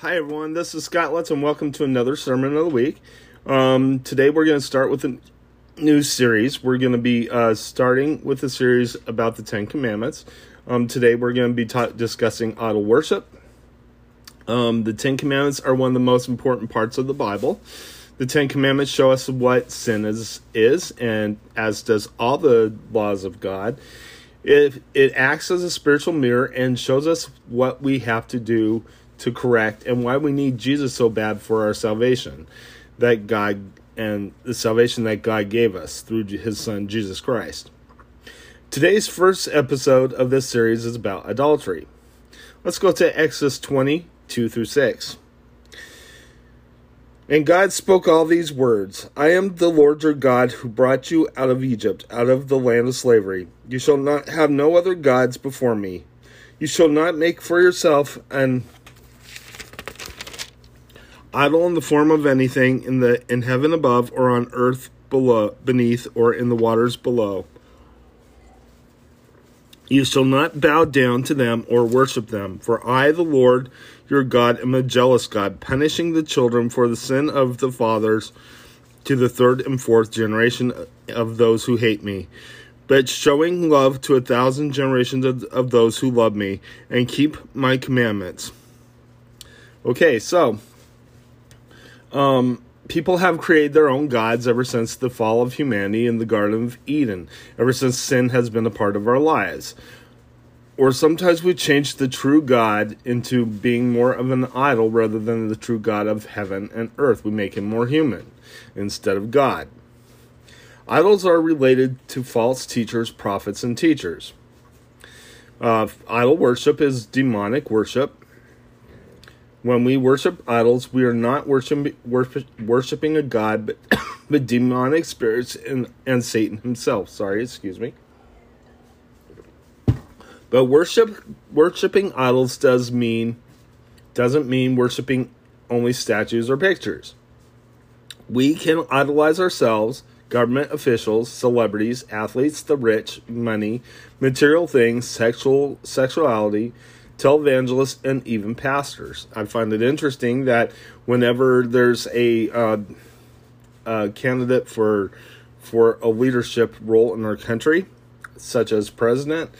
Hi, everyone. This is Scott Lutz, and welcome to another Sermon of the Week. Um, today, we're going to start with a new series. We're going to be uh, starting with a series about the Ten Commandments. Um, today, we're going to be ta- discussing idol worship. Um, the Ten Commandments are one of the most important parts of the Bible. The Ten Commandments show us what sin is, is and as does all the laws of God. It, it acts as a spiritual mirror and shows us what we have to do to correct and why we need Jesus so bad for our salvation that God and the salvation that God gave us through his son Jesus Christ. Today's first episode of this series is about adultery. Let's go to Exodus 20, 2 through 6. And God spoke all these words I am the Lord your God who brought you out of Egypt, out of the land of slavery. You shall not have no other gods before me. You shall not make for yourself an idol in the form of anything in the in heaven above or on earth below beneath or in the waters below. You shall not bow down to them or worship them, for I, the Lord your God, am a jealous God, punishing the children for the sin of the fathers to the third and fourth generation of those who hate me, but showing love to a thousand generations of, of those who love me and keep my commandments. Okay, so um, people have created their own gods ever since the fall of humanity in the Garden of Eden, ever since sin has been a part of our lives. Or sometimes we change the true God into being more of an idol rather than the true God of heaven and earth. We make him more human instead of God. Idols are related to false teachers, prophets, and teachers. Uh, idol worship is demonic worship when we worship idols, we are not worship, worship, worshiping a god, but, but demonic spirits and, and Satan himself. Sorry, excuse me. But worship worshiping idols does mean doesn't mean worshiping only statues or pictures. We can idolize ourselves, government officials, celebrities, athletes, the rich, money, material things, sexual sexuality, televangelists, and even pastors. I find it interesting that whenever there's a, uh, a candidate for for a leadership role in our country, such as president,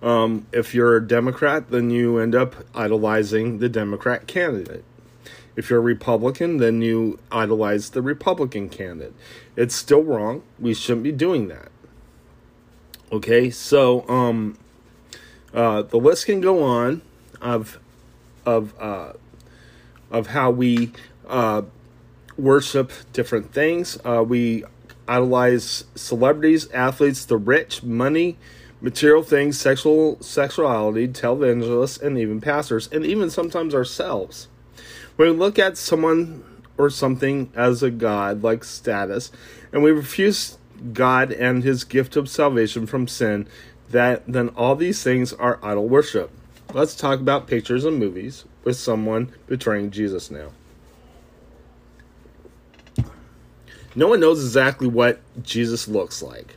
um, if you're a Democrat, then you end up idolizing the Democrat candidate. If you're a Republican, then you idolize the Republican candidate. It's still wrong. We shouldn't be doing that. Okay, so um, uh, the list can go on of of uh, of how we uh, worship different things. Uh, we idolize celebrities, athletes, the rich, money, material things, sexual sexuality, televangelists, and even pastors, and even sometimes ourselves. When we look at someone or something as a god, like status, and we refuse God and His gift of salvation from sin, that then all these things are idol worship. Let's talk about pictures and movies with someone betraying Jesus now. No one knows exactly what Jesus looks like.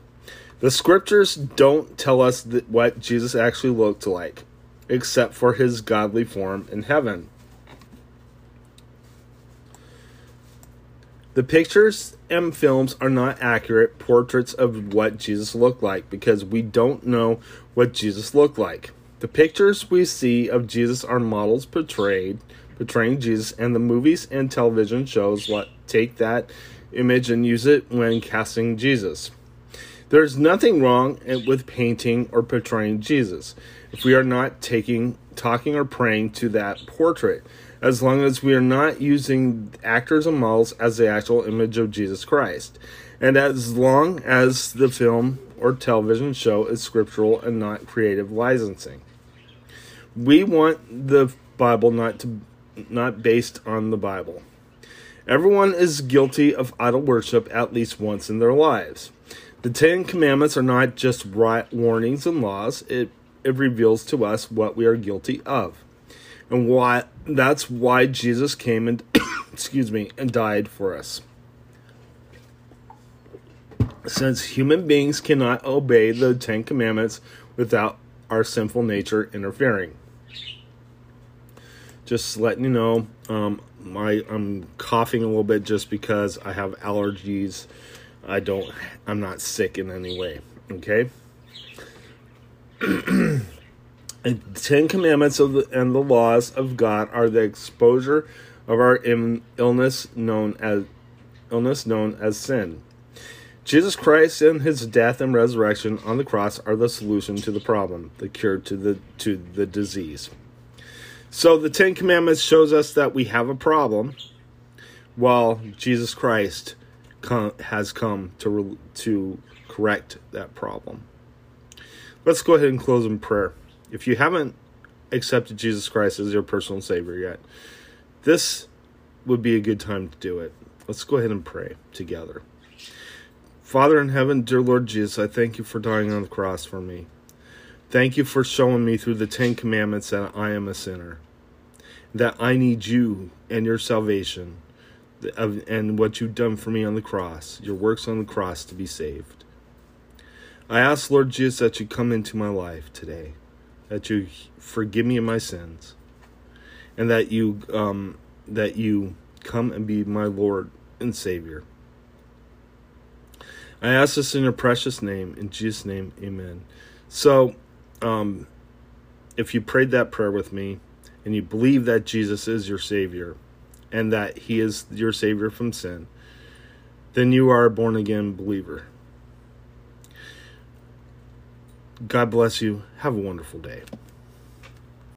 The scriptures don't tell us what Jesus actually looked like, except for his godly form in heaven. The pictures and films are not accurate portraits of what Jesus looked like because we don't know what Jesus looked like. The pictures we see of Jesus are models portrayed, portraying Jesus, and the movies and television shows what take that image and use it when casting Jesus. There's nothing wrong with painting or portraying Jesus. If we are not taking, talking, or praying to that portrait, as long as we are not using actors and models as the actual image of Jesus Christ, and as long as the film or television show is scriptural and not creative licensing we want the Bible not to not based on the Bible. Everyone is guilty of idol worship at least once in their lives. The Ten Commandments are not just right warnings and laws, it, it reveals to us what we are guilty of. And why that's why Jesus came and excuse me and died for us. Since human beings cannot obey the Ten Commandments without our sinful nature interfering. Just letting you know, um, my I'm coughing a little bit just because I have allergies. I don't. I'm not sick in any way. Okay. and Ten Commandments of the, and the laws of God are the exposure of our illness known as illness known as sin. Jesus Christ and his death and resurrection on the cross are the solution to the problem, the cure to the to the disease. So the 10 commandments shows us that we have a problem while Jesus Christ com- has come to to correct that problem. Let's go ahead and close in prayer. If you haven't accepted Jesus Christ as your personal savior yet, this would be a good time to do it. Let's go ahead and pray together. Father in heaven, dear Lord Jesus, I thank you for dying on the cross for me. Thank you for showing me through the Ten Commandments that I am a sinner, that I need you and your salvation, and what you've done for me on the cross, your works on the cross to be saved. I ask, Lord Jesus, that you come into my life today, that you forgive me of my sins, and that you um, that you come and be my Lord and Savior. I ask this in your precious name, in Jesus' name, amen. So, um, if you prayed that prayer with me and you believe that Jesus is your Savior and that He is your Savior from sin, then you are a born again believer. God bless you. Have a wonderful day.